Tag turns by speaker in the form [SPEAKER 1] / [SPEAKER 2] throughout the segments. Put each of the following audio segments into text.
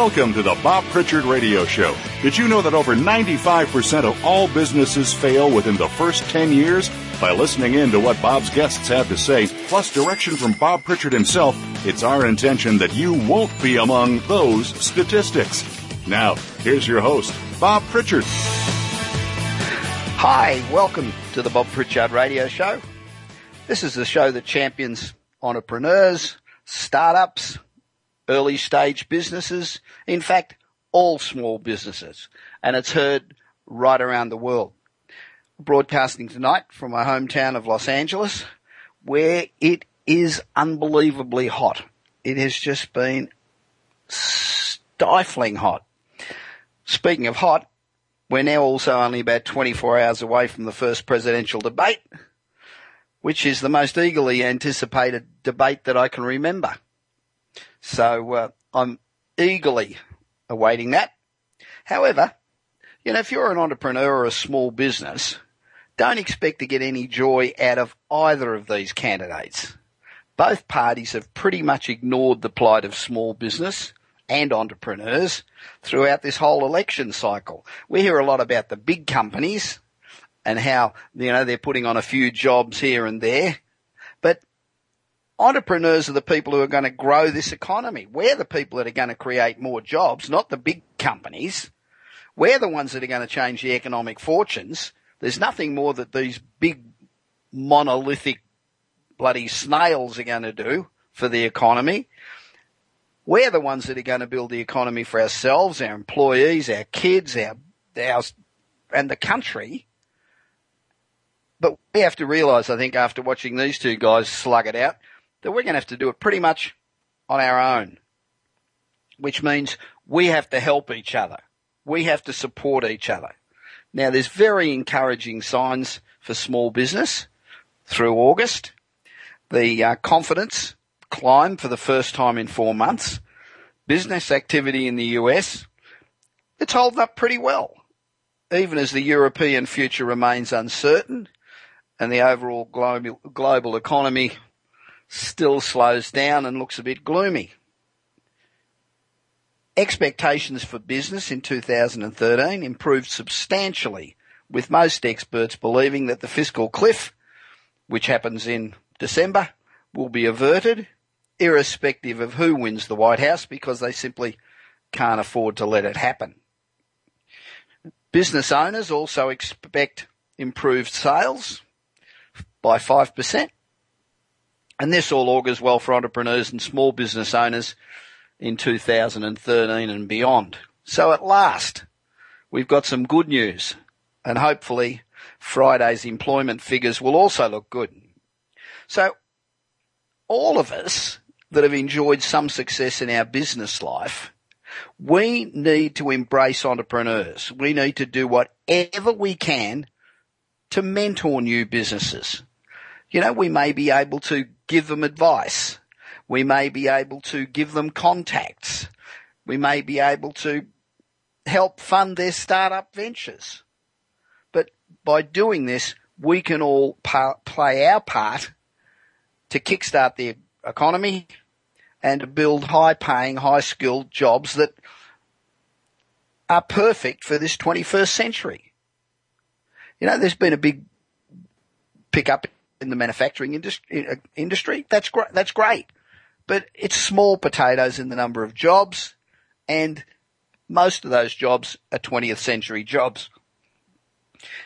[SPEAKER 1] Welcome to the Bob Pritchard Radio Show. Did you know that over 95% of all businesses fail within the first 10 years? By listening in to what Bob's guests have to say, plus direction from Bob Pritchard himself, it's our intention that you won't be among those statistics. Now, here's your host, Bob Pritchard.
[SPEAKER 2] Hi, welcome to the Bob Pritchard Radio Show. This is the show that champions entrepreneurs, startups, early stage businesses, in fact, all small businesses. And it's heard right around the world. Broadcasting tonight from my hometown of Los Angeles, where it is unbelievably hot. It has just been stifling hot. Speaking of hot, we're now also only about 24 hours away from the first presidential debate, which is the most eagerly anticipated debate that I can remember. So uh, I'm eagerly awaiting that. However, you know, if you're an entrepreneur or a small business, don't expect to get any joy out of either of these candidates. Both parties have pretty much ignored the plight of small business and entrepreneurs throughout this whole election cycle. We hear a lot about the big companies and how, you know, they're putting on a few jobs here and there. Entrepreneurs are the people who are going to grow this economy. We're the people that are going to create more jobs, not the big companies. We're the ones that are going to change the economic fortunes. There's nothing more that these big monolithic bloody snails are going to do for the economy. We're the ones that are going to build the economy for ourselves, our employees, our kids, our, our, and the country. But we have to realize, I think, after watching these two guys slug it out, that we're going to have to do it pretty much on our own, which means we have to help each other. We have to support each other. Now there's very encouraging signs for small business through August. The uh, confidence climbed for the first time in four months. Business activity in the US, it's holding up pretty well, even as the European future remains uncertain and the overall global, global economy still slows down and looks a bit gloomy. Expectations for business in 2013 improved substantially, with most experts believing that the fiscal cliff, which happens in December, will be averted, irrespective of who wins the White House, because they simply can't afford to let it happen. Business owners also expect improved sales by 5%, and this all augurs well for entrepreneurs and small business owners in 2013 and beyond. So at last, we've got some good news and hopefully Friday's employment figures will also look good. So all of us that have enjoyed some success in our business life, we need to embrace entrepreneurs. We need to do whatever we can to mentor new businesses. You know, we may be able to give them advice. We may be able to give them contacts. We may be able to help fund their startup ventures. But by doing this, we can all pa- play our part to kickstart the economy and to build high paying, high skilled jobs that are perfect for this 21st century. You know, there's been a big pickup in the manufacturing industry, uh, industry. That's great. That's great. But it's small potatoes in the number of jobs and most of those jobs are 20th century jobs.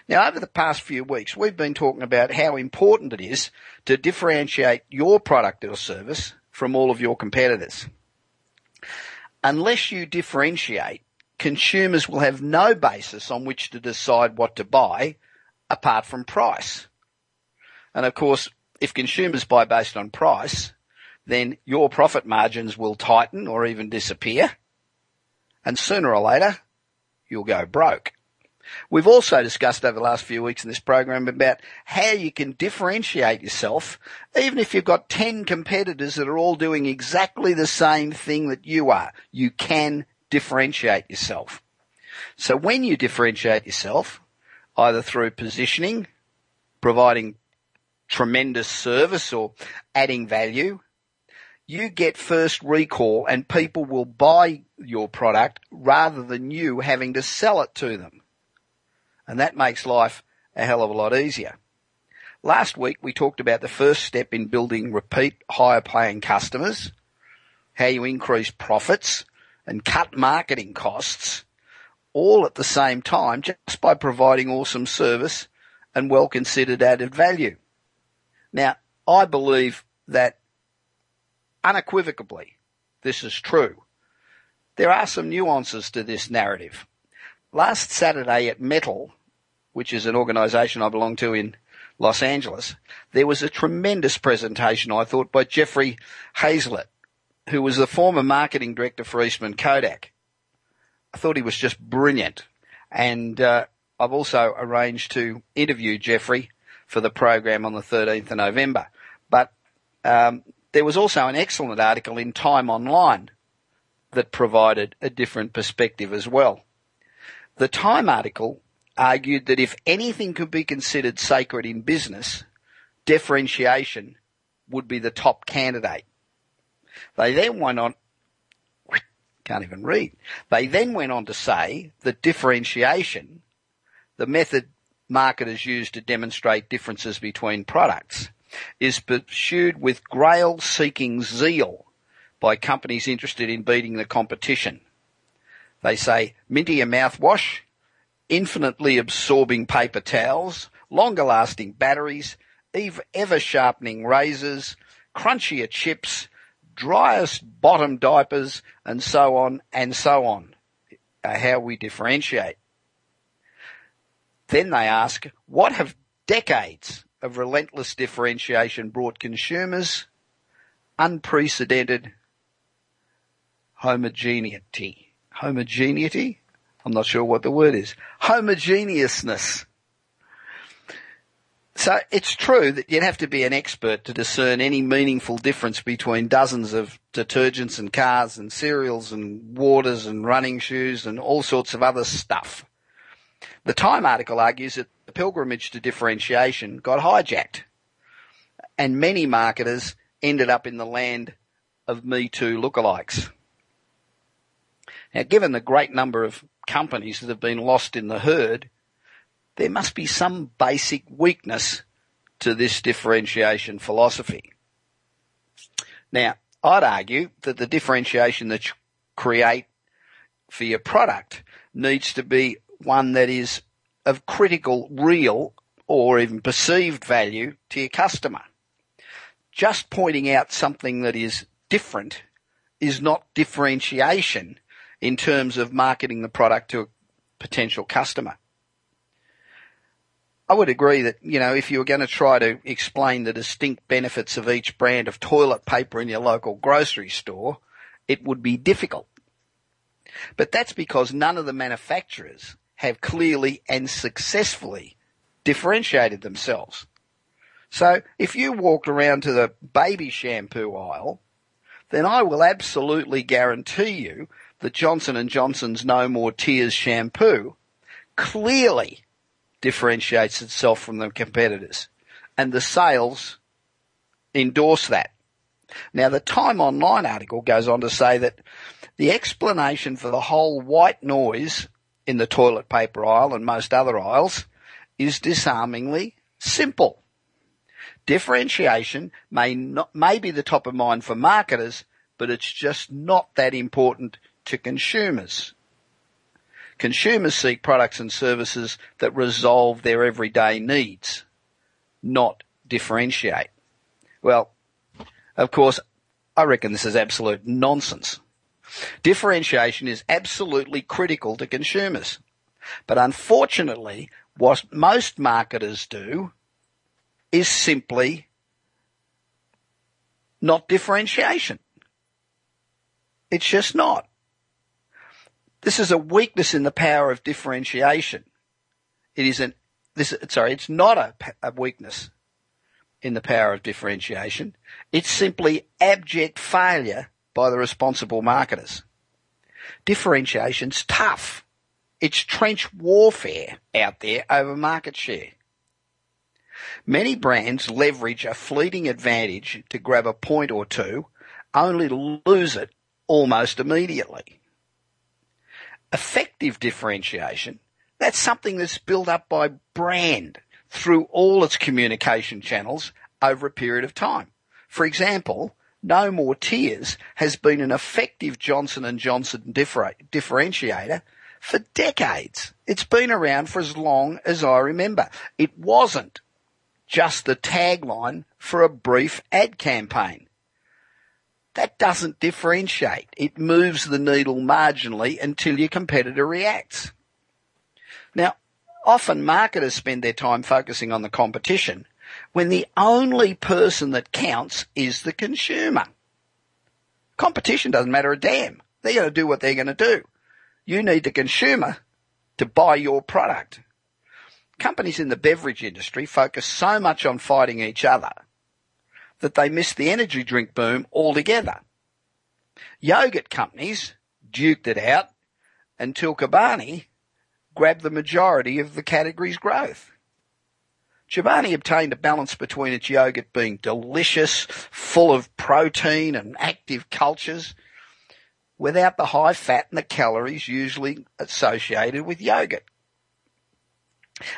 [SPEAKER 2] Now, over the past few weeks, we've been talking about how important it is to differentiate your product or service from all of your competitors. Unless you differentiate, consumers will have no basis on which to decide what to buy apart from price. And of course, if consumers buy based on price, then your profit margins will tighten or even disappear. And sooner or later, you'll go broke. We've also discussed over the last few weeks in this program about how you can differentiate yourself, even if you've got 10 competitors that are all doing exactly the same thing that you are. You can differentiate yourself. So when you differentiate yourself, either through positioning, providing tremendous service or adding value, you get first recall and people will buy your product rather than you having to sell it to them. And that makes life a hell of a lot easier. Last week we talked about the first step in building repeat higher paying customers, how you increase profits and cut marketing costs all at the same time just by providing awesome service and well considered added value. Now, I believe that unequivocally this is true. There are some nuances to this narrative. Last Saturday at Metal, which is an organisation I belong to in Los Angeles, there was a tremendous presentation, I thought, by Jeffrey Hayzlett, who was the former marketing director for Eastman Kodak. I thought he was just brilliant. And uh, I've also arranged to interview Jeffrey for the program on the 13th of November. But um, there was also an excellent article in Time Online that provided a different perspective as well. The Time article argued that if anything could be considered sacred in business, differentiation would be the top candidate. They then went on, can't even read. They then went on to say that differentiation, the method marketers use to demonstrate differences between products, is pursued with grail seeking zeal by companies interested in beating the competition. They say, Mintier mouthwash, infinitely absorbing paper towels, longer lasting batteries, ever sharpening razors, crunchier chips, driest bottom diapers, and so on and so on. How we differentiate. Then they ask, what have decades of relentless differentiation brought consumers? Unprecedented homogeneity. Homogeneity? I'm not sure what the word is. Homogeneousness. So it's true that you'd have to be an expert to discern any meaningful difference between dozens of detergents and cars and cereals and waters and running shoes and all sorts of other stuff. The Time article argues that the pilgrimage to differentiation got hijacked and many marketers ended up in the land of Me Too lookalikes. Now, given the great number of companies that have been lost in the herd, there must be some basic weakness to this differentiation philosophy. Now, I'd argue that the differentiation that you create for your product needs to be one that is of critical, real, or even perceived value to your customer. Just pointing out something that is different is not differentiation in terms of marketing the product to a potential customer. I would agree that, you know, if you were going to try to explain the distinct benefits of each brand of toilet paper in your local grocery store, it would be difficult. But that's because none of the manufacturers have clearly and successfully differentiated themselves. So if you walked around to the baby shampoo aisle, then I will absolutely guarantee you that Johnson & Johnson's No More Tears shampoo clearly differentiates itself from the competitors. And the sales endorse that. Now the Time Online article goes on to say that the explanation for the whole white noise in the toilet paper aisle and most other aisles is disarmingly simple. Differentiation may not, may be the top of mind for marketers, but it's just not that important to consumers. Consumers seek products and services that resolve their everyday needs, not differentiate. Well, of course, I reckon this is absolute nonsense. Differentiation is absolutely critical to consumers. But unfortunately, what most marketers do is simply not differentiation. It's just not. This is a weakness in the power of differentiation. It is an, this, sorry, it's not a, a weakness in the power of differentiation. It's simply abject failure by the responsible marketers. Differentiation's tough. It's trench warfare out there over market share. Many brands leverage a fleeting advantage to grab a point or two only to lose it almost immediately. Effective differentiation, that's something that's built up by brand through all its communication channels over a period of time. For example, No More Tears has been an effective Johnson & Johnson differ- differentiator for decades. It's been around for as long as I remember. It wasn't just the tagline for a brief ad campaign. That doesn't differentiate. It moves the needle marginally until your competitor reacts. Now, often marketers spend their time focusing on the competition when the only person that counts is the consumer. Competition doesn't matter a damn. They're going to do what they're going to do. You need the consumer to buy your product. Companies in the beverage industry focus so much on fighting each other that they miss the energy drink boom altogether. Yogurt companies duked it out until Chobani grabbed the majority of the category's growth. Chobani obtained a balance between its yogurt being delicious, full of protein and active cultures, without the high fat and the calories usually associated with yogurt.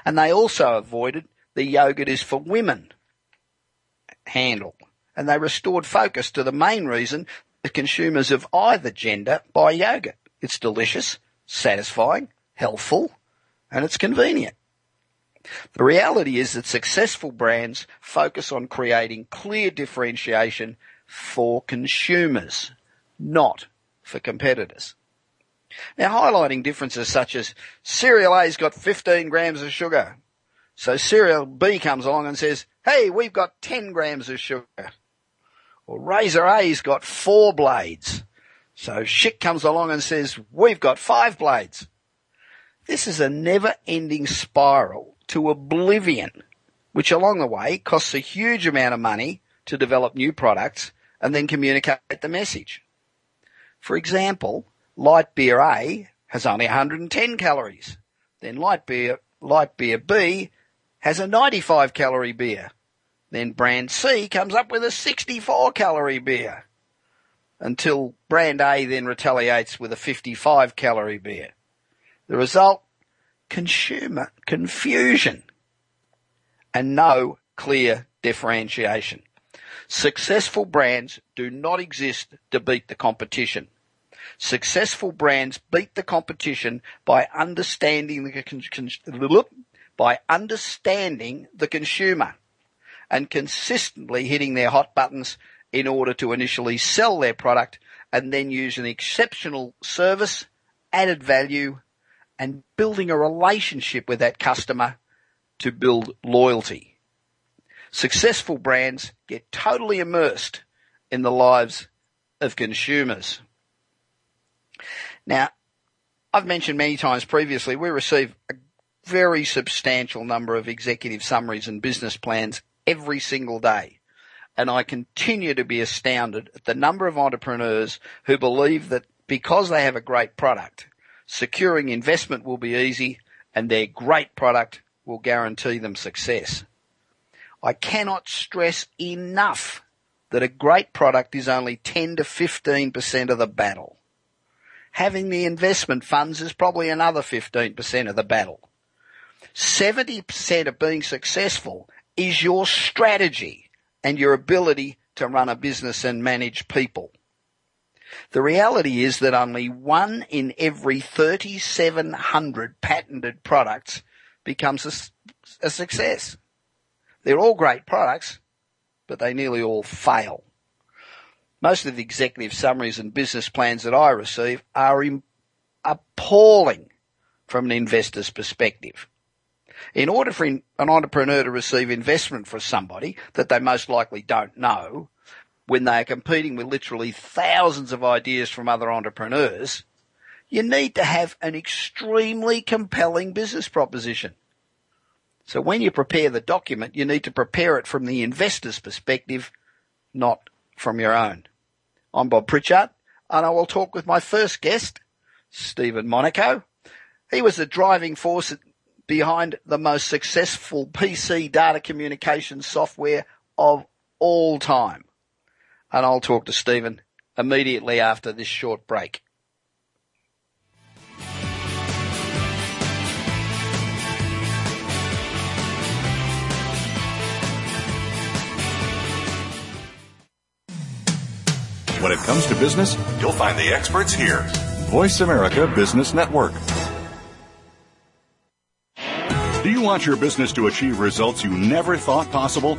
[SPEAKER 2] And they also avoided the yogurt is for women handle. And they restored focus to the main reason the consumers of either gender buy yogurt. It's delicious, satisfying, healthful, and it's convenient. The reality is that successful brands focus on creating clear differentiation for consumers, not for competitors. Now highlighting differences such as cereal A's got 15 grams of sugar. So cereal B comes along and says, hey, we've got 10 grams of sugar. Or razor A's got four blades. So Schick comes along and says, we've got five blades. This is a never ending spiral to oblivion, which along the way costs a huge amount of money to develop new products and then communicate the message. For example, light beer A has only 110 calories. Then light beer, light beer B has a 95 calorie beer. Then brand C comes up with a 64 calorie beer. Until brand A then retaliates with a 55 calorie beer. The result? Consumer confusion. And no clear differentiation. Successful brands do not exist to beat the competition. Successful brands beat the competition by understanding the by understanding the consumer and consistently hitting their hot buttons in order to initially sell their product and then use an exceptional service, added value, and building a relationship with that customer to build loyalty. Successful brands get totally immersed in the lives of consumers. Now, I've mentioned many times previously, we receive a very substantial number of executive summaries and business plans every single day. And I continue to be astounded at the number of entrepreneurs who believe that because they have a great product, securing investment will be easy and their great product will guarantee them success. I cannot stress enough that a great product is only 10 to 15% of the battle having the investment funds is probably another 15% of the battle. 70% of being successful is your strategy and your ability to run a business and manage people. The reality is that only one in every 3,700 patented products becomes a, a success. They're all great products, but they nearly all fail. Most of the executive summaries and business plans that I receive are appalling from an investor's perspective. In order for an entrepreneur to receive investment from somebody that they most likely don't know, when they are competing with literally thousands of ideas from other entrepreneurs, you need to have an extremely compelling business proposition. So when you prepare the document, you need to prepare it from the investor's perspective, not from your own. I'm Bob Pritchard and I will talk with my first guest, Stephen Monaco. He was the driving force behind the most successful PC data communication software of all time. And I'll talk to Stephen immediately after this short break.
[SPEAKER 1] When it comes to business, you'll find the experts here. Voice America Business Network. Do you want your business to achieve results you never thought possible?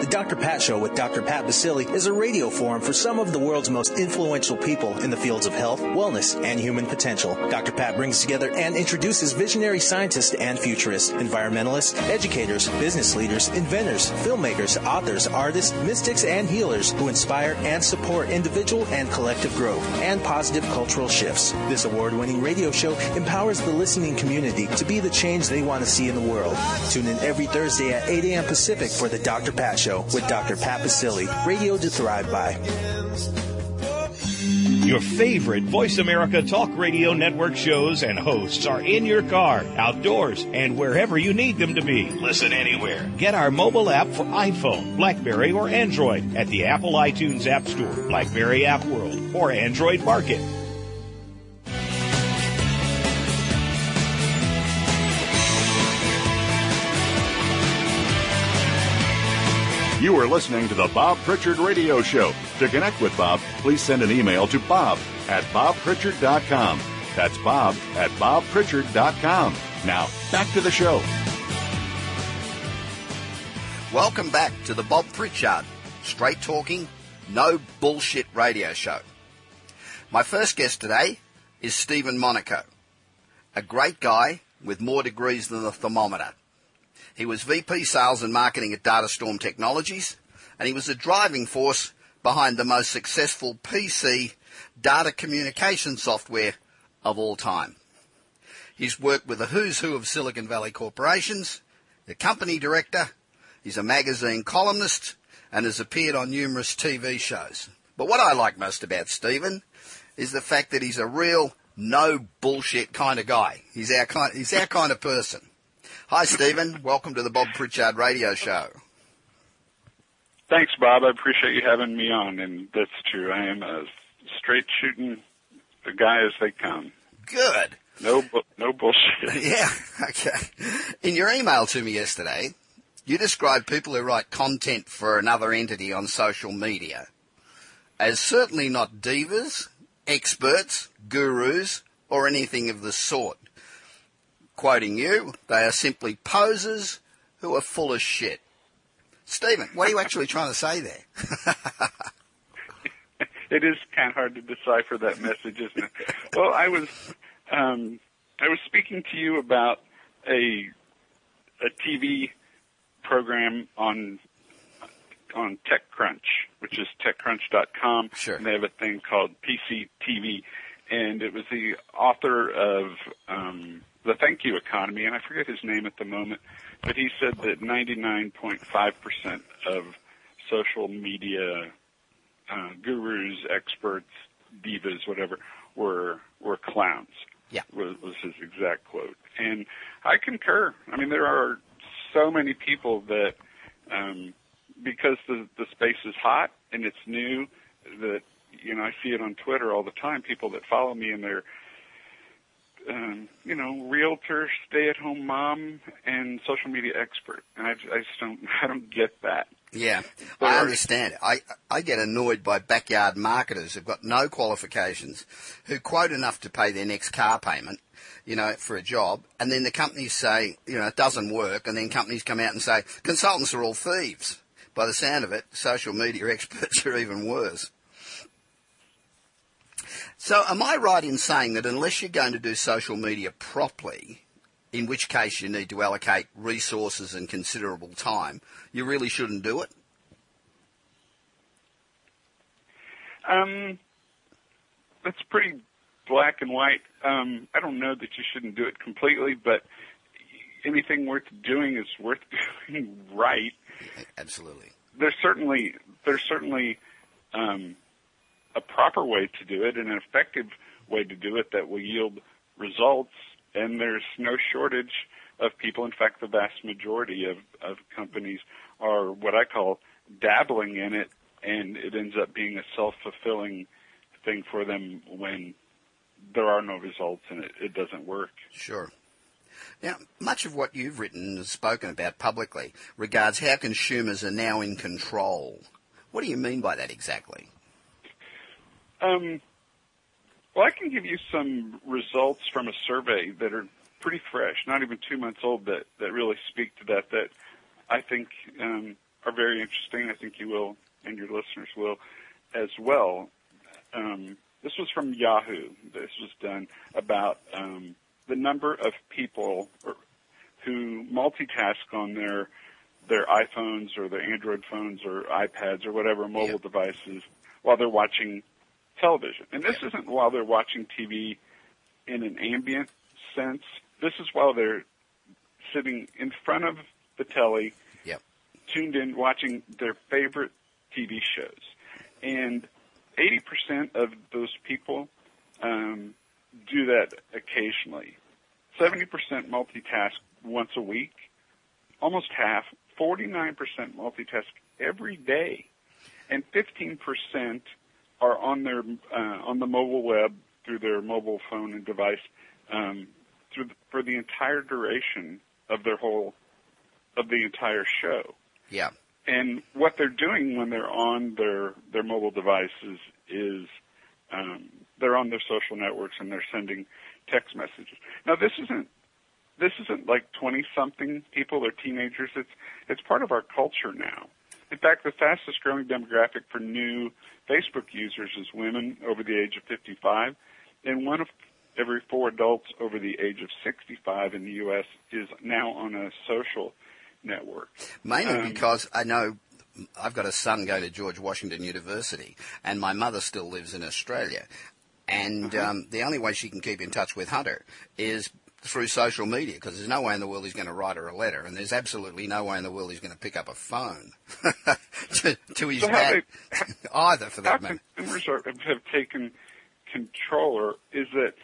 [SPEAKER 3] The Dr. Pat Show with Dr. Pat Baccili is a radio forum for some of the world's most influential people in the fields of health, wellness, and human potential. Dr. Pat brings together and introduces visionary scientists and futurists, environmentalists, educators, business leaders, inventors, filmmakers, authors, artists, mystics, and healers who inspire and support individual and collective growth and positive cultural shifts. This award-winning radio show empowers the listening community to be the change they want to see in the world. Tune in every Thursday at 8 a.m. Pacific for the Dr. Pat Show with Dr. Pat Radio to thrive by.
[SPEAKER 4] Your favorite Voice America Talk Radio Network shows and hosts are in your car, outdoors, and wherever you need them to be. Listen anywhere. Get our mobile app for iPhone, Blackberry, or Android at the Apple iTunes App Store, Blackberry App World, or Android Market.
[SPEAKER 1] You are listening to the Bob Pritchard Radio Show. To connect with Bob, please send an email to bob at bobpritchard.com. That's bob at bobpritchard.com. Now, back to the show.
[SPEAKER 2] Welcome back to the Bob Pritchard, straight talking, no bullshit radio show. My first guest today is Stephen Monaco, a great guy with more degrees than the thermometer. He was VP Sales and Marketing at Datastorm Technologies, and he was the driving force behind the most successful PC data communication software of all time. He's worked with the who's who of Silicon Valley corporations, the company director, he's a magazine columnist, and has appeared on numerous TV shows. But what I like most about Stephen is the fact that he's a real no bullshit kind of guy. He's our kind, he's our kind of person. Hi, Stephen. Welcome to the Bob Pritchard Radio Show.
[SPEAKER 5] Thanks, Bob. I appreciate you having me on, and that's true. I am a straight shooting guy as they come.
[SPEAKER 2] Good.
[SPEAKER 5] No, no bullshit.
[SPEAKER 2] Yeah. Okay. In your email to me yesterday, you described people who write content for another entity on social media as certainly not divas, experts, gurus, or anything of the sort. Quoting you, they are simply posers who are full of shit. Stephen, what are you actually trying to say there?
[SPEAKER 5] it is kind of hard to decipher that message, isn't it? Well, I was um, I was speaking to you about a a TV program on on TechCrunch, which is TechCrunch.com.
[SPEAKER 2] Sure.
[SPEAKER 5] And they have a thing called TC TV, and it was the author of um, the Thank You Economy, and I forget his name at the moment, but he said that 99.5% of social media uh, gurus, experts, divas, whatever, were were clowns.
[SPEAKER 2] Yeah,
[SPEAKER 5] was, was his exact quote, and I concur. I mean, there are so many people that, um, because the the space is hot and it's new, that you know I see it on Twitter all the time. People that follow me and they're um, you know, realtor, stay-at-home mom, and social media expert. And I, I just don't, I don't get that.
[SPEAKER 2] Yeah, I understand. I I get annoyed by backyard marketers who've got no qualifications, who quote enough to pay their next car payment, you know, for a job, and then the companies say, you know, it doesn't work, and then companies come out and say consultants are all thieves. By the sound of it, social media experts are even worse. So, am I right in saying that unless you're going to do social media properly, in which case you need to allocate resources and considerable time, you really shouldn't do it?
[SPEAKER 5] Um, that's pretty black and white. Um, I don't know that you shouldn't do it completely, but anything worth doing is worth doing right.
[SPEAKER 2] Absolutely.
[SPEAKER 5] There's certainly there's certainly um, a proper way to do it and an effective way to do it that will yield results. And there's no shortage of people. In fact, the vast majority of, of companies are what I call dabbling in it, and it ends up being a self-fulfilling thing for them when there are no results and it, it doesn't work.
[SPEAKER 2] Sure. Now, much of what you've written and spoken about publicly regards how consumers are now in control. What do you mean by that exactly?
[SPEAKER 5] Um, well, I can give you some results from a survey that are pretty fresh, not even two months old, that, that really speak to that, that I think um, are very interesting. I think you will, and your listeners will as well. Um, this was from Yahoo. This was done about um, the number of people who multitask on their their iPhones or their Android phones or iPads or whatever mobile devices while they're watching television. And this isn't while they're watching TV in an ambient sense. This is while they're sitting in front of the telly,
[SPEAKER 2] yep.
[SPEAKER 5] tuned in, watching their favorite TV shows. And 80% of those people um, do that occasionally. 70% multitask once a week. Almost half, 49% multitask every day. And 15% are on their uh, on the mobile web through their mobile phone and device um, through the, for the entire duration of their whole of the entire show.
[SPEAKER 2] Yeah.
[SPEAKER 5] And what they're doing when they're on their their mobile devices is um, they're on their social networks and they're sending text messages. Now this isn't this isn't like twenty something people or teenagers. It's it's part of our culture now. In fact, the fastest growing demographic for new Facebook users is women over the age of 55, and one of every four adults over the age of 65 in the U.S. is now on a social network.
[SPEAKER 2] Mainly um, because I know I've got a son go to George Washington University, and my mother still lives in Australia. And uh-huh. um, the only way she can keep in touch with Hunter is through social media because there's no way in the world he's going to write her a letter, and there's absolutely no way in the world he's going to pick up a phone to, to, his so dad either, for that matter.
[SPEAKER 5] Consumers are, have taken control, or is that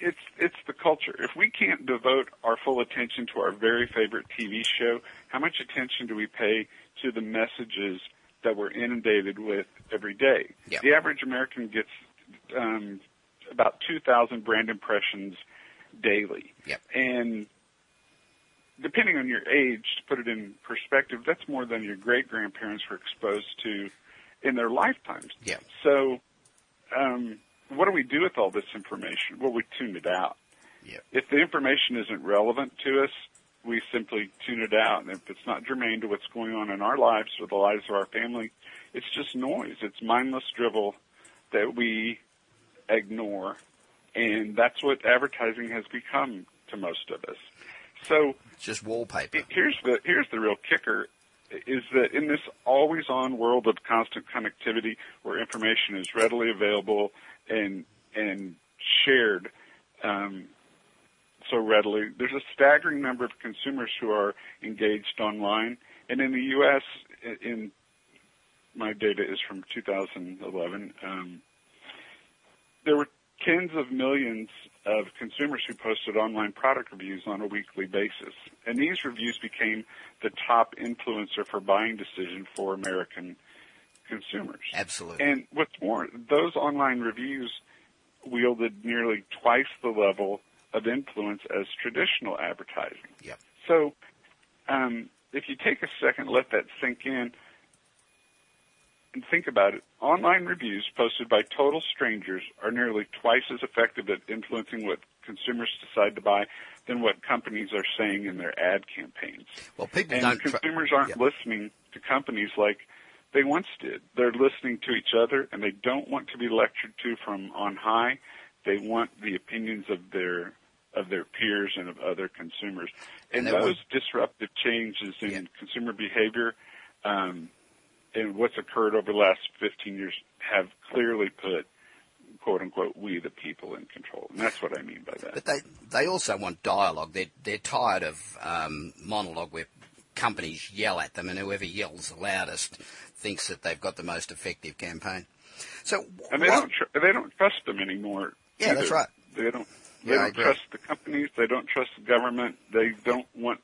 [SPEAKER 5] it's it's the culture. If we can't devote our full attention to our very favorite TV show, how much attention do we pay to the messages that we're inundated with every day?
[SPEAKER 2] Yep.
[SPEAKER 5] The average American gets um, about 2,000 brand impressions daily.
[SPEAKER 2] Yep.
[SPEAKER 5] And depending on your age, to put it in perspective, that's more than your great grandparents were exposed to in their lifetimes.
[SPEAKER 2] Yeah.
[SPEAKER 5] So, um, what do we do with all this information? Well, we tune it out.
[SPEAKER 2] Yep.
[SPEAKER 5] If the information isn't relevant to us, we simply tune it out. And if it's not germane to what's going on in our lives or the lives of our family, it's just noise. It's mindless drivel that we ignore, and that's what advertising has become to most of us. So
[SPEAKER 2] just wallpaper.
[SPEAKER 5] Here's the here's the real kicker is that in this always on world of constant connectivity where information is readily available and and shared um, so readily, there's a staggering number of consumers who are engaged online. And in the U.S., in my data is from 2011. Um, there were tens of millions of consumers who posted online product reviews on a weekly basis. And these reviews became the top influencer for buying decision for American consumers.
[SPEAKER 2] Absolutely.
[SPEAKER 5] And what's more, those online reviews wielded nearly twice the level of influence as traditional advertising.
[SPEAKER 2] Yep.
[SPEAKER 5] So, um, if you take a second, let that sink in, and think about it, online reviews posted by total strangers are nearly twice as effective at influencing what consumers decide to buy than what companies are saying in their ad campaigns.
[SPEAKER 2] Well, people
[SPEAKER 5] and
[SPEAKER 2] don't.
[SPEAKER 5] consumers aren't
[SPEAKER 2] Yep.
[SPEAKER 5] listening to companies like they once did. They're listening to each other, and they don't want to be lectured to from on high. They want the opinions of their of their peers and of other consumers. And,
[SPEAKER 2] And
[SPEAKER 5] those disruptive changes in
[SPEAKER 2] Yeah.
[SPEAKER 5] consumer behavior um, and what's occurred over the last 15 years have clearly put quote unquote we the people in control. And that's what I mean by that.
[SPEAKER 2] But they they also want dialogue. They're they're tired of um, monologue where companies yell at them, and whoever yells the loudest thinks that they've got the most effective campaign. So
[SPEAKER 5] And they
[SPEAKER 2] what-
[SPEAKER 5] don't tr- they don't trust them anymore.
[SPEAKER 2] Yeah, that's right.
[SPEAKER 5] They don't they
[SPEAKER 2] Yeah,
[SPEAKER 5] don't trust the companies. They don't trust the government. They don't want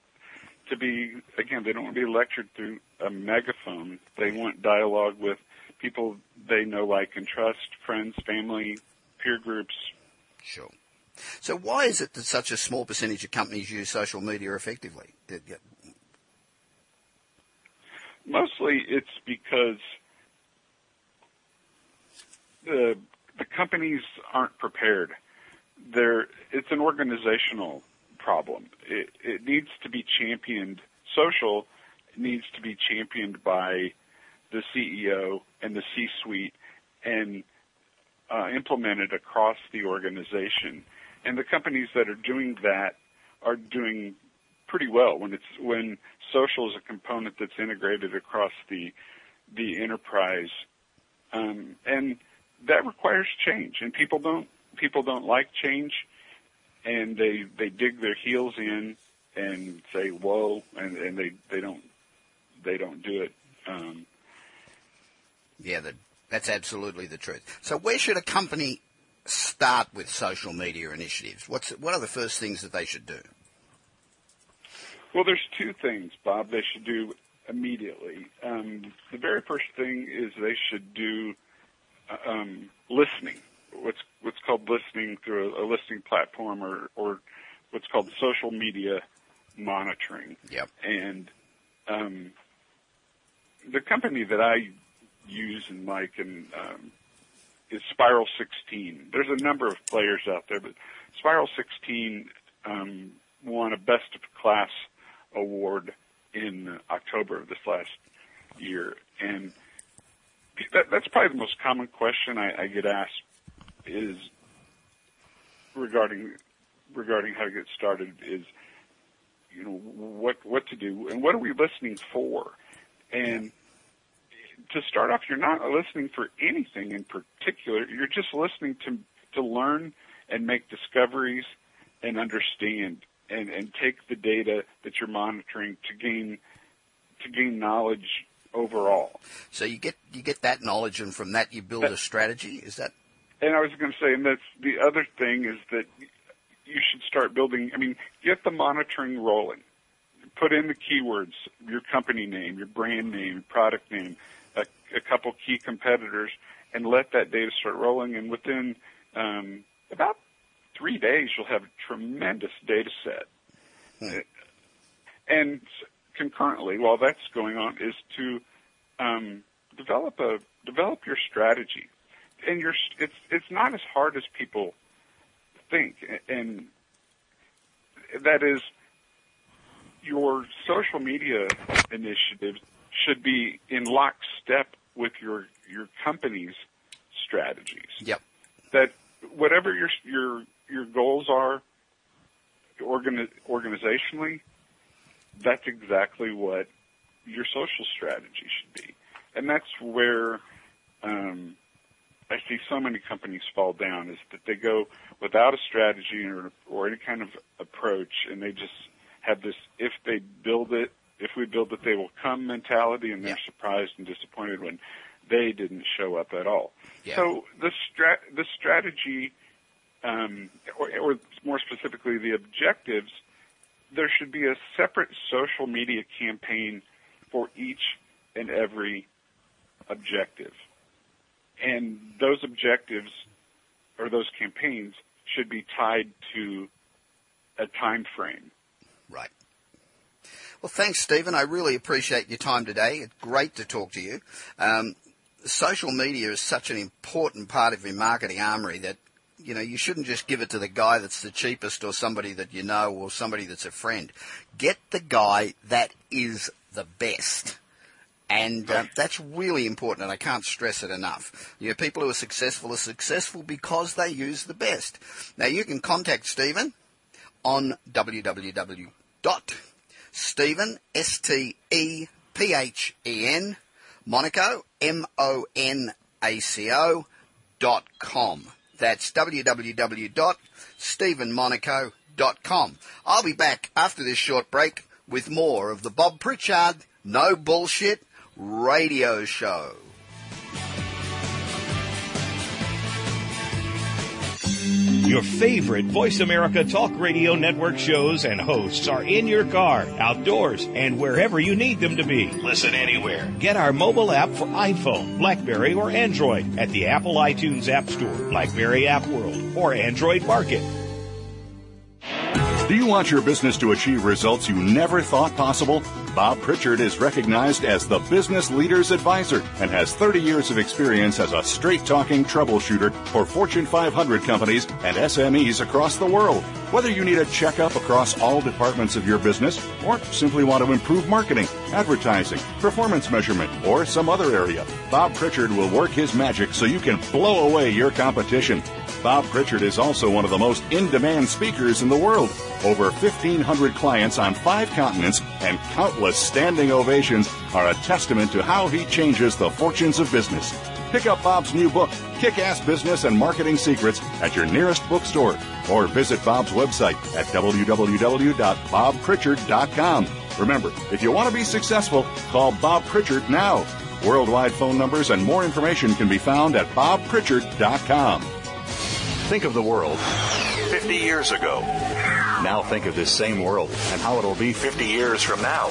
[SPEAKER 5] to be again. They don't want to be lectured through a megaphone. They want dialogue with people they know, like, and trust, friends, family, peer groups.
[SPEAKER 2] Sure. So why is it that such a small percentage of companies use social media effectively?
[SPEAKER 5] Mostly, it's because the the companies aren't prepared. There, it's an organizational problem. It, it needs to be championed. Social needs to be championed by the CEO and the C-suite and uh, implemented across the organization. And the companies that are doing that are doing pretty well when it's when social is a component that's integrated across the the enterprise, um, and that requires change. And people don't people don't like change, and they they dig their heels in and say whoa, and, and they they don't they don't do it. Um,
[SPEAKER 2] Yeah, that, that's absolutely the truth. So where should a company start with social media initiatives? What's what are the first things that they should do?
[SPEAKER 5] Well, there's two things, Bob, they should do immediately. Um, the very first thing is they should do uh, um, listening. What's what's called listening through a, a listening platform, or or what's called social media monitoring.
[SPEAKER 2] Yep.
[SPEAKER 5] And um, the company that I use and like and um, is Spiral 16. There's a number of players out there, but Spiral 16 um, won a Best of Class award in October of this last year, and that, that's probably the most common question I, I get asked is regarding regarding how to get started is you know what what to do and what are we listening for? And to start off you're not listening for anything in particular. You're just listening to to learn and make discoveries and understand and and take the data that you're monitoring to gain to gain knowledge overall.
[SPEAKER 2] So you get you get that knowledge, and from that you build a strategy. Is that
[SPEAKER 5] And I was going to say, and that's the other thing is that you should start building. I mean, get the monitoring rolling. Put in the keywords, your company name, your brand name, product name, a, a couple key competitors, and let that data start rolling. And within um, about three days, you'll have a tremendous data set. And concurrently, while that's going on, is to um, develop a develop your strategy and you're it's it's not as hard as people think. And that is your social media initiatives should be in lockstep with your your company's strategies.
[SPEAKER 2] Yep?
[SPEAKER 5] that whatever your your your goals are organi- organizationally that's exactly what your social strategy should be. And that's where um, I see so many companies fall down is that they go without a strategy or, or any kind of approach, and they just have this: if they build it, if we build it, they will come mentality, and they're
[SPEAKER 2] Yeah.
[SPEAKER 5] surprised and disappointed when they didn't show up at all.
[SPEAKER 2] Yeah.
[SPEAKER 5] So the strat the strategy, um, or, or more specifically, the objectives. There should be a separate social media campaign for each and every objective and those objectives or those campaigns should be tied to a time frame.
[SPEAKER 2] Right. Well, thanks, Stephen. I really appreciate your time today. It's great to talk to you. Um, social media is such an important part of your marketing armory that you know you shouldn't just give it to the guy that's the cheapest or somebody that you know or somebody that's a friend. Get the guy that is the best. And uh, that's really important, and I can't stress it enough. You know, people who are successful are successful because they use the best. Now, you can contact Stephen on www.stephen, S-T-E-P-H-E-N, Monaco, M-O-N-A-C-O, dot com. That's www.stephenmonaco.com. I'll be back after this short break with more of the Bob Pritchard No Bullshit radio show.
[SPEAKER 4] Your favorite Voice America Talk Radio Network shows and hosts are in your car, outdoors, and wherever you need them to be. Listen anywhere. Get our mobile app for iPhone, Blackberry, or Android at the Apple iTunes App Store, Blackberry App World, or Android Market.
[SPEAKER 1] Do you want your business to achieve results you never thought possible? Bob Pritchard is recognized as the Business Leader's Advisor and has 30 years of experience as a straight talking troubleshooter for Fortune 500 companies and SMEs across the world. Whether you need a checkup across all departments of your business or simply want to improve marketing, advertising, performance measurement, or some other area, Bob Pritchard will work his magic so you can blow away your competition. Bob Pritchard is also one of the most in demand speakers in the world. Over 1,500 clients on five continents and countless standing ovations are a testament to how he changes the fortunes of business. Pick up Bob's new book, Kick Ass Business and Marketing Secrets, at your nearest bookstore or visit Bob's website at www.bobpritchard.com. Remember, if you want to be successful, call Bob Pritchard now. Worldwide phone numbers and more information can be found at bobpritchard.com. Think of the world 50 years ago. Now think of this same world and how it'll be 50 years from now.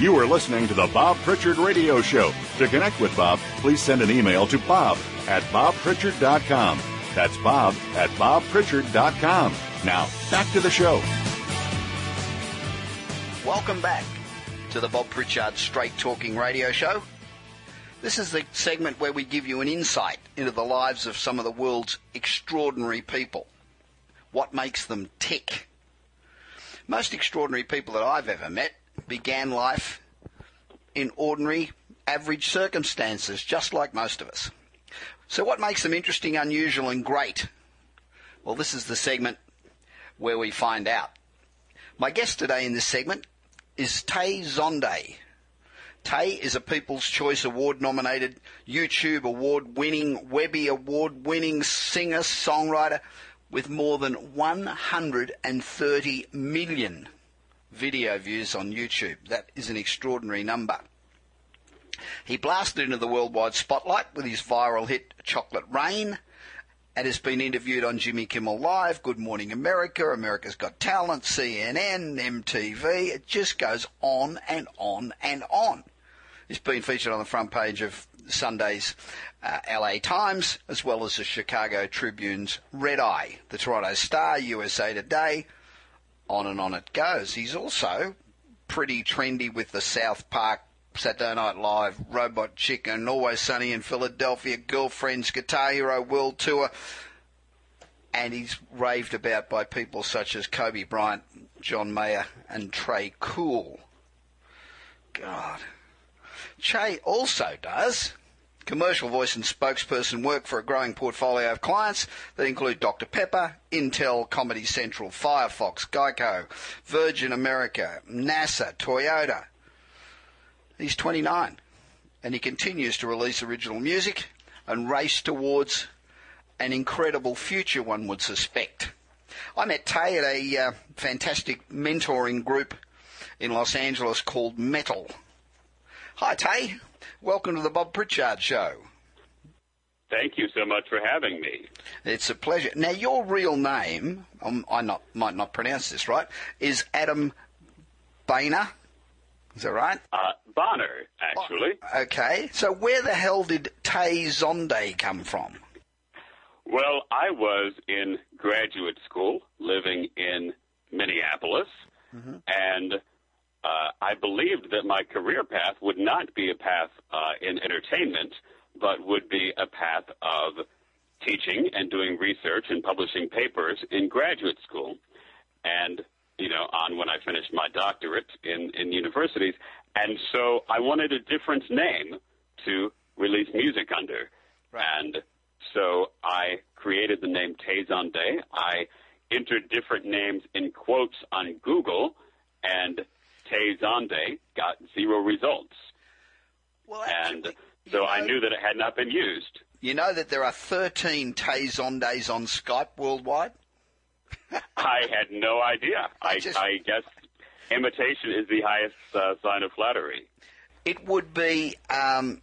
[SPEAKER 1] You are listening to the Bob Pritchard Radio Show. To connect with Bob, please send an email to bob at bobpritchard.com. That's bob at bobpritchard.com. Now, back to the show.
[SPEAKER 2] Welcome back to the Bob Pritchard Straight Talking Radio Show. This is the segment where we give you an insight into the lives of some of the world's extraordinary people. What makes them tick? Most extraordinary people that I've ever met began life in ordinary, average circumstances, just like most of us. So what makes them interesting, unusual and great? Well, this is the segment where we find out. My guest today in this segment is Tay Zonday. Tay is a People's Choice Award nominated, YouTube award winning, Webby award winning singer songwriter with more than 130 million video views on YouTube. That is an extraordinary number. He blasted into the worldwide spotlight with his viral hit Chocolate Rain and has been interviewed on Jimmy Kimmel Live, Good Morning America, America's Got Talent, CNN, MTV. It just goes on and on and on. He's been featured on the front page of Sunday's uh, LA Times, as well as the Chicago Tribune's Red Eye, the Toronto Star, USA Today, on and on it goes. He's also pretty trendy with the South Park, Saturday Night Live, Robot Chicken, Always Sunny in Philadelphia, Girlfriends, Guitar Hero World Tour, and he's raved about by people such as Kobe Bryant, John Mayer, and Tré Cool. God. Che also does commercial voice and spokesperson work for a growing portfolio of clients that include Dr. Pepper, Intel, Comedy Central, Firefox, Geico, Virgin America, NASA, Toyota. He's 29 and he continues to release original music and race towards an incredible future, one would suspect. I met Tay at a uh, fantastic mentoring group in Los Angeles called Metal. Hi, Tay. Welcome to the Bob Pritchard Show.
[SPEAKER 6] Thank you so much for having me.
[SPEAKER 2] It's a pleasure. Now, your real name, um, I not, might not pronounce this right, is Adam Boehner. Is that right?
[SPEAKER 6] Uh, Bahner, actually.
[SPEAKER 2] Oh, okay. So, where the hell did Tay Zonday come from?
[SPEAKER 6] Well, I was in graduate school living in Minneapolis, mm-hmm. and uh, I believed that my career path would not be a path uh, in entertainment, but would be a path of teaching and doing research and publishing papers in graduate school. And, you know, on when I finished my doctorate in, in universities. And so I wanted a different name to release music under. Right. And so I created the name Tay Zonday. I entered different names in quotes on Google and Tay Zonday got zero results.
[SPEAKER 2] Well, actually,
[SPEAKER 6] and so know, I knew that it had not been used.
[SPEAKER 2] You know that there are 13 Tay Zondays on Skype worldwide?
[SPEAKER 6] I had no idea. I, I, just, I, guess imitation is the highest uh, sign of flattery.
[SPEAKER 2] It would be um,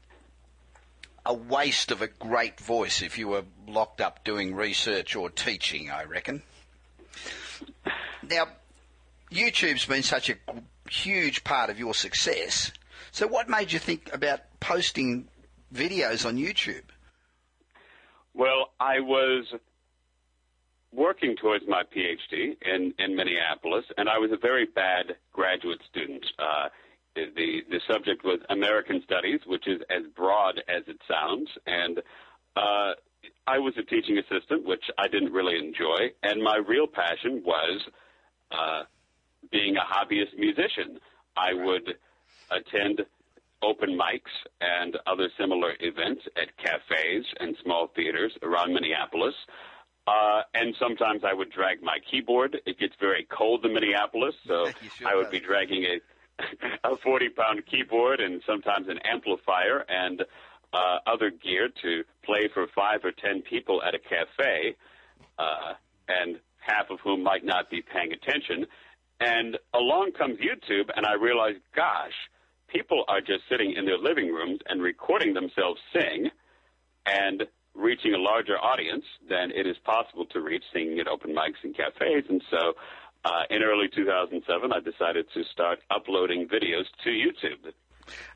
[SPEAKER 2] a waste of a great voice if you were locked up doing research or teaching, I reckon. Now, YouTube's been such a huge part of your success. So, what made you think about posting videos on YouTube?
[SPEAKER 6] Well, I was working towards my PhD in, in Minneapolis, and I was a very bad graduate student. Uh, the the subject was American Studies, which is as broad as it sounds, and uh, I was a teaching assistant, which I didn't really enjoy, and my real passion was uh, being a hobbyist musician. I would attend open mics and other similar events at cafes and small theaters around Minneapolis. Uh, and sometimes I would drag my keyboard. It gets very cold in Minneapolis, so sure I would be dragging a a 40 pound keyboard and sometimes an amplifier and uh, other gear to play for five or ten people at a cafe, uh, and half of whom might not be paying attention. And along comes YouTube, and I realized, gosh, people are just sitting in their living rooms and recording themselves sing and reaching a larger audience than it is possible to reach singing at open mics and cafes. And so uh, in early 2007, I decided to start uploading videos to YouTube.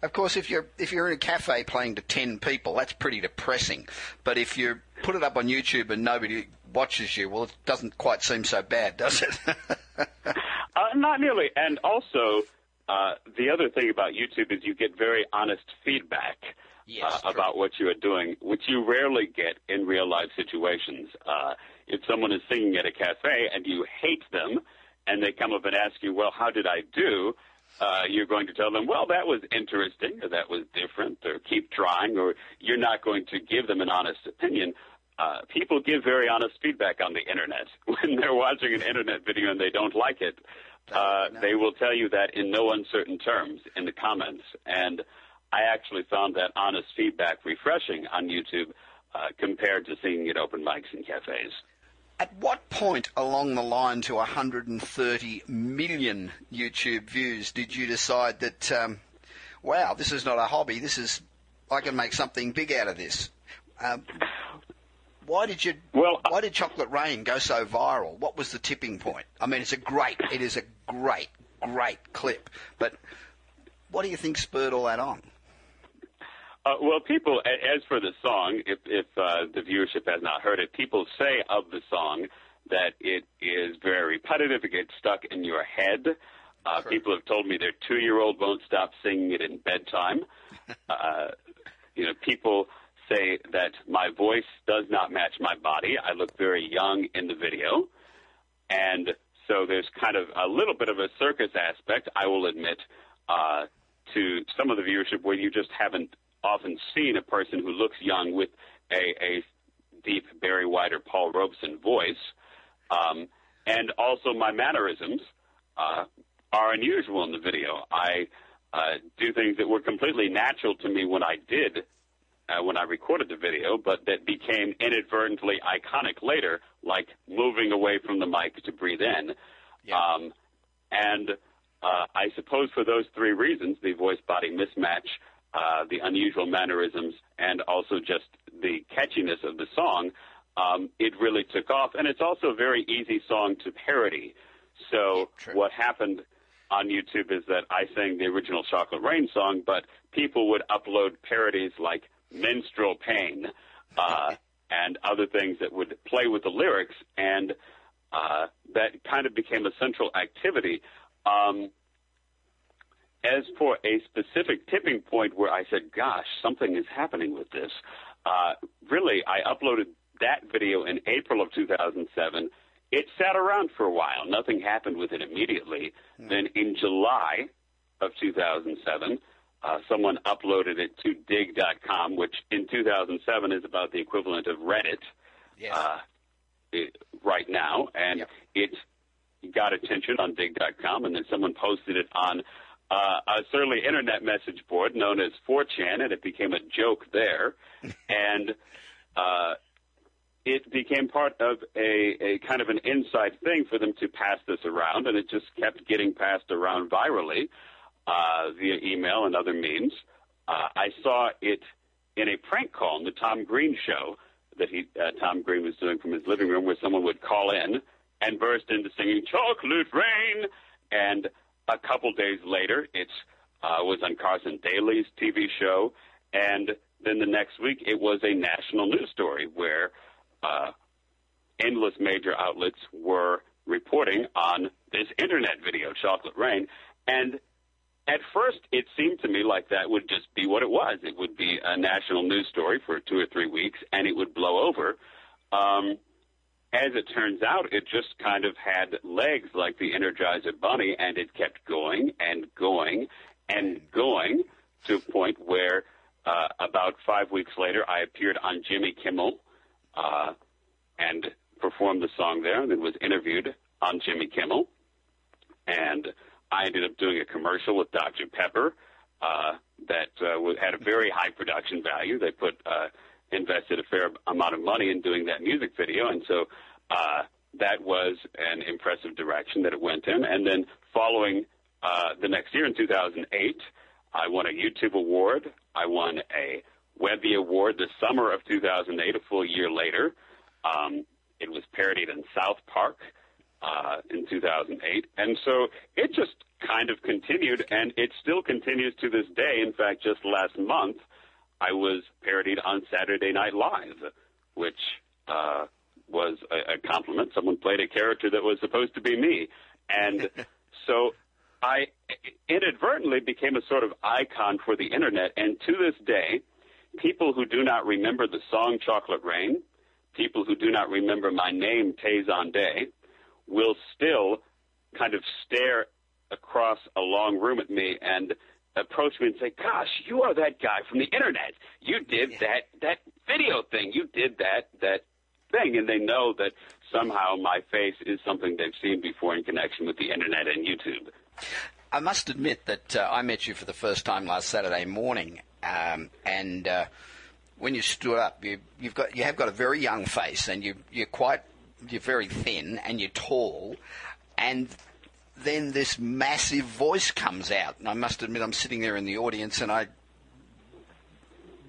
[SPEAKER 2] Of course, if you're if you're in a cafe playing to ten people, that's pretty depressing. But if you put it up on YouTube and nobody watches you, well, it doesn't quite seem so bad, does it?
[SPEAKER 6] uh, not nearly. And also, uh, the other thing about YouTube is you get very honest feedback.
[SPEAKER 2] Yes,
[SPEAKER 6] uh, about what you are doing, which you rarely get in real life situations. Uh, if someone is singing at a cafe and you hate them, and they come up and ask you, well, how did I do? Uh, you're going to tell them, well, that was interesting, or that was different, or keep trying, or you're not going to give them an honest opinion. Uh, people give very honest feedback on the internet. When they're watching an internet video and they don't like it, uh, they will tell you that in no uncertain terms in the comments. And I actually found that honest feedback refreshing on YouTube uh, compared to seeing it open mics and cafes.
[SPEAKER 2] At what point along the line to 130 million YouTube views did you decide that, um, wow, this is not a hobby, this is, I can make something big out of this? Um, why did you, well, why did Chocolate Rain go so viral? What was the tipping point? I mean, it's a great, it is a great, great clip, but what do you think spurred all that on?
[SPEAKER 6] Uh, well, people, as for the song, if, if uh, the viewership has not heard it, people say of the song that it is very repetitive. It gets stuck in your head. Uh, people have told me their two-year-old won't stop singing it in bedtime. uh, you know, people say that my voice does not match my body. I look very young in the video. And so there's kind of a little bit of a circus aspect, I will admit, uh, to some of the viewership where you just haven't often seen a person who looks young with a, a deep Barry White or Paul Robeson voice. Um, and also my mannerisms uh, are unusual in the video. I uh, do things that were completely natural to me when I did, uh, when I recorded the video, but that became inadvertently iconic later, like moving away from the mic to breathe in.
[SPEAKER 2] Yeah.
[SPEAKER 6] Um, and uh, I suppose for those three reasons, the voice body mismatch, uh, the unusual mannerisms, and also just the catchiness of the song, um, it really took off. And it's also a very easy song to parody. So
[SPEAKER 2] True.
[SPEAKER 6] what happened on YouTube is that I sang the original Chocolate Rain song, but people would upload parodies like Menstrual Pain uh, and other things that would play with the lyrics, and uh, that kind of became a central activity. Um, as for a specific tipping point where I said, gosh, something is happening with this, uh, really, I uploaded that video in April of 2007. It sat around for a while. Nothing happened with it immediately. Then in July of 2007, uh, someone uploaded it to digg.com, which in 2007 is about the equivalent of Reddit
[SPEAKER 2] Yeah.
[SPEAKER 6] uh, it, right now, and
[SPEAKER 2] Yep.
[SPEAKER 6] it got attention on digg.com, and then someone posted it on uh, a surly internet message board known as 4chan, and it became a joke there, and uh, it became part of a, a kind of an inside thing for them to pass this around, and it just kept getting passed around virally uh, via email and other means. Uh, I saw it in a prank call on the Tom Green show that he uh, Tom Green was doing from his living room, where someone would call in and burst into singing "Chocolate Rain," and a couple days later, it uh, was on Carson Daly's TV show, and then the next week, it was a national news story where uh, endless major outlets were reporting on this internet video, Chocolate Rain, and at first, it seemed to me like that would just be what it was. It would be a national news story for two or three weeks, and it would blow over. Um, as it turns out, it just kind of had legs like the Energizer Bunny, and it kept going and going and going to a point where uh, about five weeks later, I appeared on Jimmy Kimmel uh, and performed the song there, and then was interviewed on Jimmy Kimmel. And I ended up doing a commercial with Dr. Pepper uh, that uh, had a very high production value. They put uh, invested a fair amount of money in doing that music video, and so uh, that was an impressive direction that it went in. And then following uh, the next year in 2008, I won a YouTube award. I won a Webby Award the summer of 2008, a full year later. Um, it was parodied in South Park uh, in 2008. And so it just kind of continued, and it still continues to this day. In fact, just last month, I was parodied on Saturday Night Live, which uh, was a, a compliment. Someone played a character that was supposed to be me. And so I inadvertently became a sort of icon for the internet. And to this day, people who do not remember the song Chocolate Rain, people who do not remember my name, Tay Zonday, will still kind of stare across a long room at me and approach me and say, "Gosh, you are that guy from the internet. You did that that video thing. You did that that thing." And they know that somehow my face is something they've seen before in connection with the internet and YouTube.
[SPEAKER 2] I must admit that uh, I met you for the first time last Saturday morning, um, and uh, when you stood up, you, you've got you have got a very young face, and you you're quite you're very thin and you're tall, and then this massive voice comes out, and I must admit I'm sitting there in the audience, and I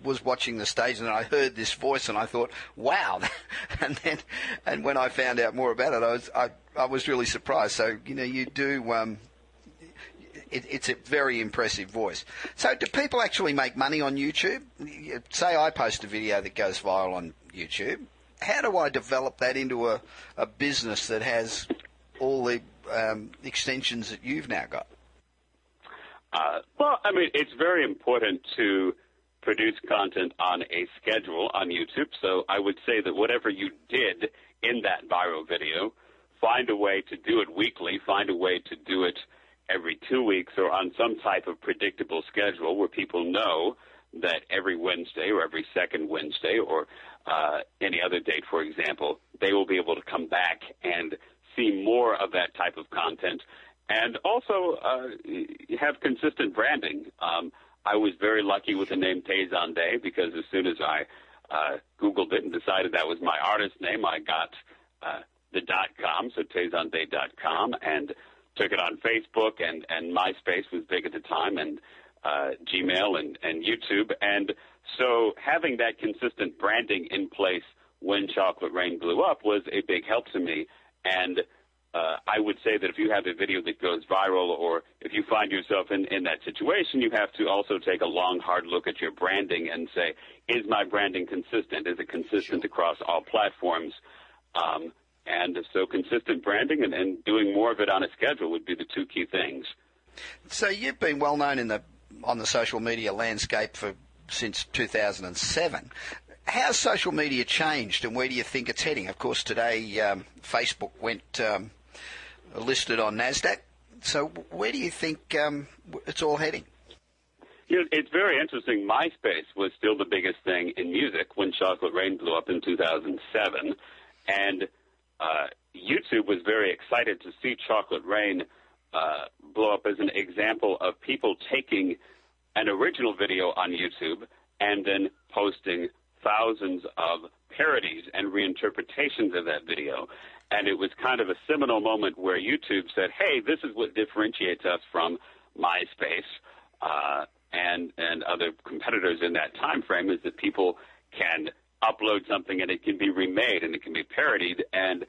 [SPEAKER 2] was watching the stage and I heard this voice and I thought, wow. and then, and when I found out more about it, I was, I, I was really surprised. So, you know, you do, um, it, it's a very impressive voice. So do people actually make money on YouTube? Say I post a video that goes viral on YouTube. How do I develop that into a, a business that has all the um, extensions that you've now got?
[SPEAKER 6] Uh, well, I mean, it's very important to produce content on a schedule on YouTube. So I would say that whatever you did in that viral video, find a way to do it weekly, find a way to do it every two weeks or on some type of predictable schedule where people know that every Wednesday or every second Wednesday or uh, any other date, for example, they will be able to come back and see more of that type of content and also uh, have consistent branding. Um, I was very lucky with the name Tay Zonday because as soon as I uh, Googled it and decided that was my artist name, I got uh, the dot com, so TayZonday.com, and took it on Facebook and and MySpace was big at the time, and uh, Gmail and and YouTube, and so having that consistent branding in place when Chocolate Rain blew up was a big help to me, and uh, I would say that if you have a video that goes viral or if you find yourself in, in that situation, you have to also take a long, hard look at your branding and say, is my branding consistent? Is it consistent across all platforms? Um, and so consistent branding and, and doing more of it on a schedule would be the two key things.
[SPEAKER 2] So you've been well known in the on the social media landscape for since 2007. How's social media changed, and where do you think it's heading? Of course, today um, Facebook went um, listed on Nasdaq. So where do you think um, it's all heading?
[SPEAKER 6] You know, it's very interesting. MySpace was still the biggest thing in music when Chocolate Rain blew up in 2007, and uh, YouTube was very excited to see Chocolate Rain uh, blow up as an example of people taking an original video on YouTube and then posting thousands of parodies and reinterpretations of that video. And it was kind of a seminal moment where YouTube said, hey, this is what differentiates us from MySpace uh, and, and other competitors in that time frame is that people can upload something and it can be remade and it can be parodied. And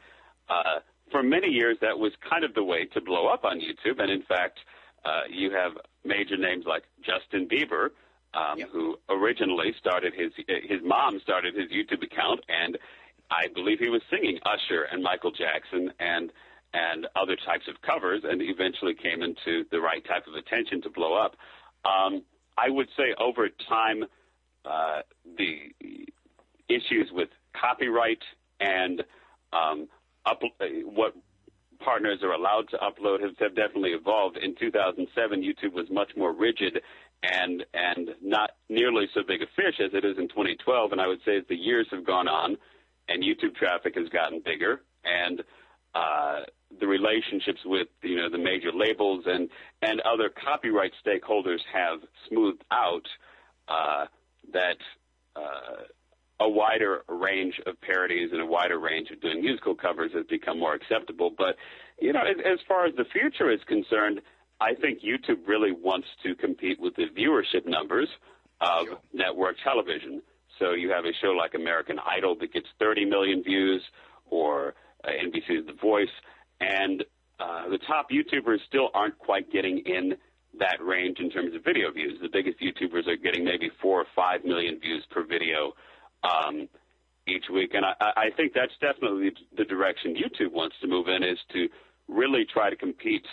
[SPEAKER 6] uh, for many years, that was kind of the way to blow up on YouTube. And in fact, uh, you have major names like Justin Bieber, um, yep. who originally started his his mom started his YouTube account, and I believe he was singing Usher and Michael Jackson and and other types of covers, and eventually came into the right type of attention to blow up. Um, I would say over time, uh, the issues with copyright and um, up, uh, what partners are allowed to upload have, have definitely evolved. In 2007, YouTube was much more rigid and and not nearly so big a fish as it is in 2012. And I would say as the years have gone on, and YouTube traffic has gotten bigger, and uh, the relationships with you know the major labels and and other copyright stakeholders have smoothed out uh, that uh, a wider range of parodies and a wider range of doing musical covers has become more acceptable. But you know, as, as far as the future is concerned, I think YouTube really wants to compete with the viewership numbers of sure. network television. So you have a show like American Idol that gets 30 million views, or uh, NBC's The Voice, and uh, the top YouTubers still aren't quite getting in that range in terms of video views. The biggest YouTubers are getting maybe four or five million views per video um, each week, and I, I think that's definitely the direction YouTube wants to move in is to really try to compete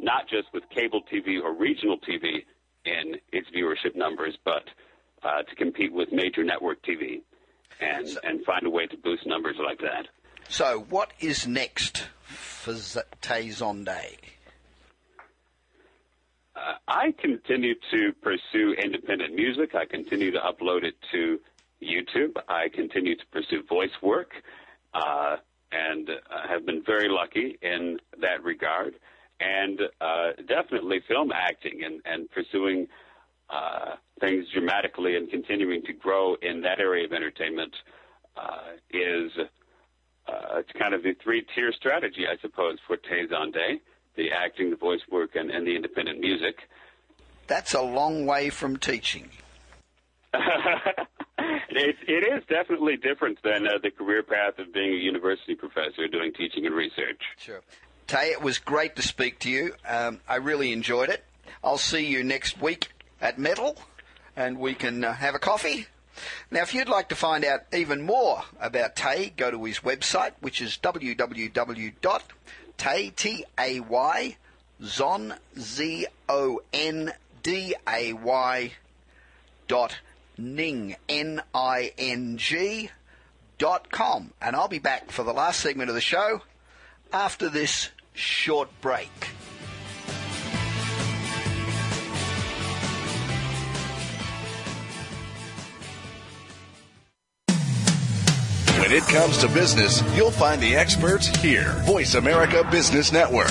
[SPEAKER 6] not just with cable TV or regional TV in its viewership numbers, but uh, to compete with major network TV and, so, and find a way to boost numbers like that.
[SPEAKER 2] So, what is next for Tay?
[SPEAKER 6] Uh, I continue to pursue independent music. I continue to upload it to YouTube. I continue to pursue voice work, uh, and uh, have been very lucky in that regard and uh, definitely film acting and, and pursuing uh, things dramatically and continuing to grow in that area of entertainment uh, is uh, it's kind of the three-tier strategy, I suppose, for Tay Zonday: the acting, the voice work, and, and the independent music.
[SPEAKER 2] That's a long way from teaching.
[SPEAKER 6] it, it is definitely different than uh, the career path of being a university professor doing teaching and research.
[SPEAKER 2] Sure. Tay, it was great to speak to you. Um, I really enjoyed it. I'll see you next week at Metal, and we can uh, have a coffee. Now, if you'd like to find out even more about Tay, go to his website, which is www.tay, dot ning, N-I-N-G, dot com. And I'll be back for the last segment of the show after this short break.
[SPEAKER 1] When it comes to business, you'll find the experts here. Voice America Business Network.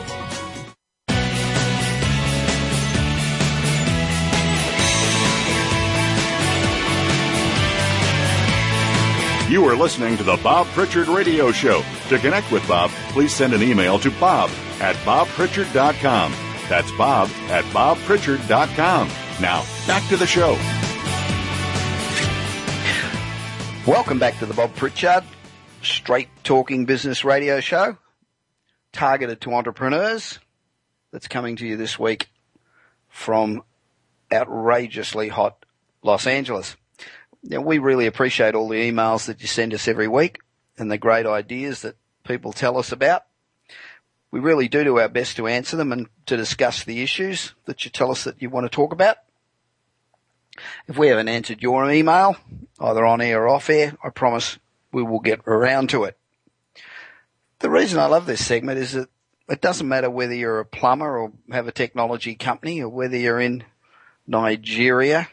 [SPEAKER 1] You are listening to the Bob Pritchard Radio Show. To connect with Bob, please send an email to bob at bobpritchard.com. That's bob at bobpritchard.com. Now, back to the show.
[SPEAKER 2] Welcome back to the Bob Pritchard Straight Talking Business Radio Show, targeted to entrepreneurs. That's coming to you this week from outrageously hot Los Angeles. Now, we really appreciate all the emails that you send us every week and the great ideas that people tell us about. We really do do our best to answer them and to discuss the issues that you tell us that you want to talk about. If we haven't answered your email, either on air or off air, I promise we will get around to it. The reason I love this segment is that it doesn't matter whether you're a plumber or have a technology company or whether you're in Nigeria.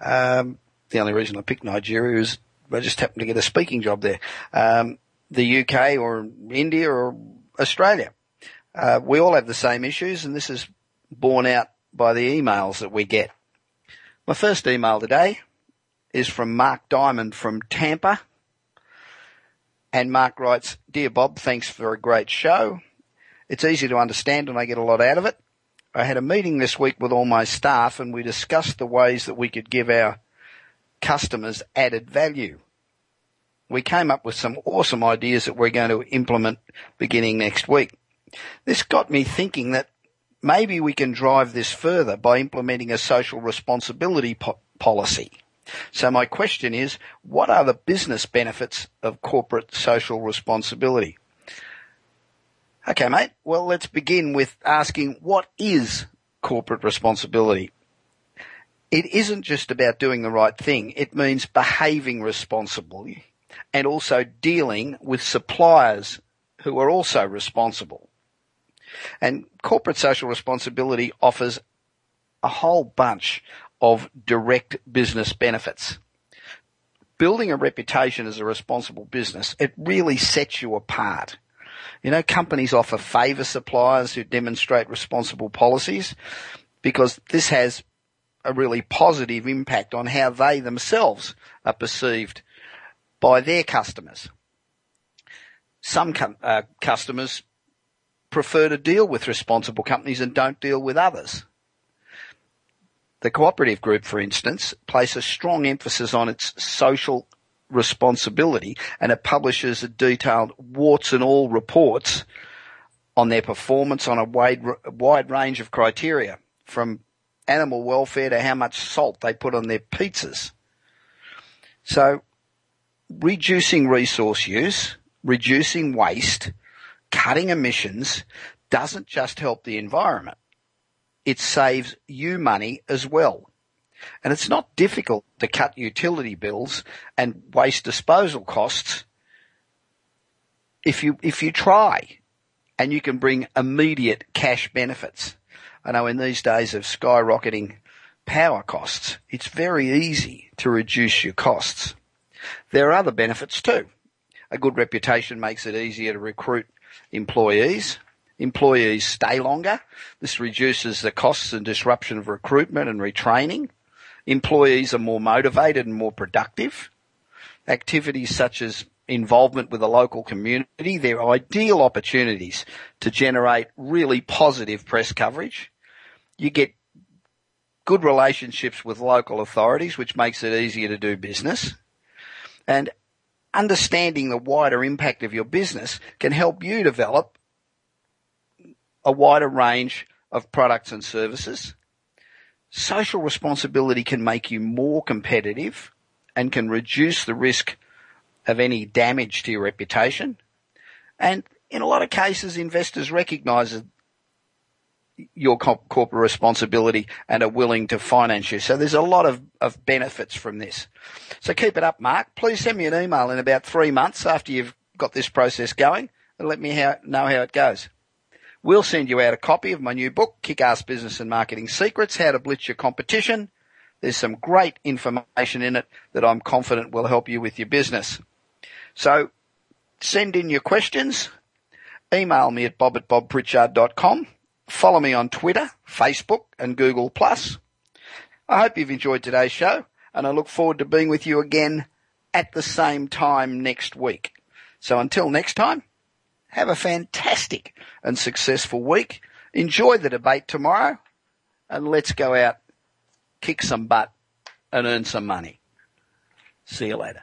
[SPEAKER 2] Um, the only reason I picked Nigeria is I just happened to get a speaking job there. Um, the UK or India or Australia. Uh, we all have the same issues and this is borne out by the emails that we get. My first email today is from Mark Diamond from Tampa. And Mark writes, Dear Bob, thanks for a great show. It's easy to understand and I get a lot out of it. I had a meeting this week with all my staff and we discussed the ways that we could give our customers added value. We came up with some awesome ideas that we're going to implement beginning next week. This got me thinking that maybe we can drive this further by implementing a social responsibility po- policy. So my question is, what are the business benefits of corporate social responsibility? Okay, mate. Well, let's begin with asking what is corporate responsibility? It isn't just about doing the right thing. It means behaving responsibly and also dealing with suppliers who are also responsible. And corporate social responsibility offers a whole bunch of direct business benefits. Building a reputation as a responsible business, it really sets you apart. You know, companies offer favor suppliers who demonstrate responsible policies because this has a really positive impact on how they themselves are perceived by their customers. Some com- uh, customers prefer to deal with responsible companies and don't deal with others. The cooperative group, for instance, places strong emphasis on its social responsibility and it publishes a detailed warts and all reports on their performance on a wide, wide range of criteria from animal welfare to how much salt they put on their pizzas. So reducing resource use, reducing waste, cutting emissions doesn't just help the environment. It saves you money as well. And it's not difficult to cut utility bills and waste disposal costs if you, if you try and you can bring immediate cash benefits. I know in these days of skyrocketing power costs, it's very easy to reduce your costs. There are other benefits too. A good reputation makes it easier to recruit employees. Employees stay longer. This reduces the costs and disruption of recruitment and retraining. Employees are more motivated and more productive. Activities such as involvement with the local community. They're ideal opportunities to generate really positive press coverage. You get good relationships with local authorities, which makes it easier to do business. And understanding the wider impact of your business can help you develop a wider range of products and services. Social responsibility can make you more competitive and can reduce the risk of any damage to your reputation. And in a lot of cases, investors recognize your corporate responsibility and are willing to finance you. So there's a lot of, of benefits from this. So keep it up, Mark. Please send me an email in about three months after you've got this process going and let me know how it goes. We'll send you out a copy of my new book, Kick-Ass Business and Marketing Secrets, How to Blitz Your Competition, there's some great information in it that I'm confident will help you with your business. So send in your questions. Email me at bob at bobpritchard.com. Follow me on Twitter, Facebook and Google+. I hope you've enjoyed today's show and I look forward to being with you again at the same time next week. So until next time, have a fantastic and successful week. Enjoy the debate tomorrow and let's go out kick some butt, and earn some money. See you later.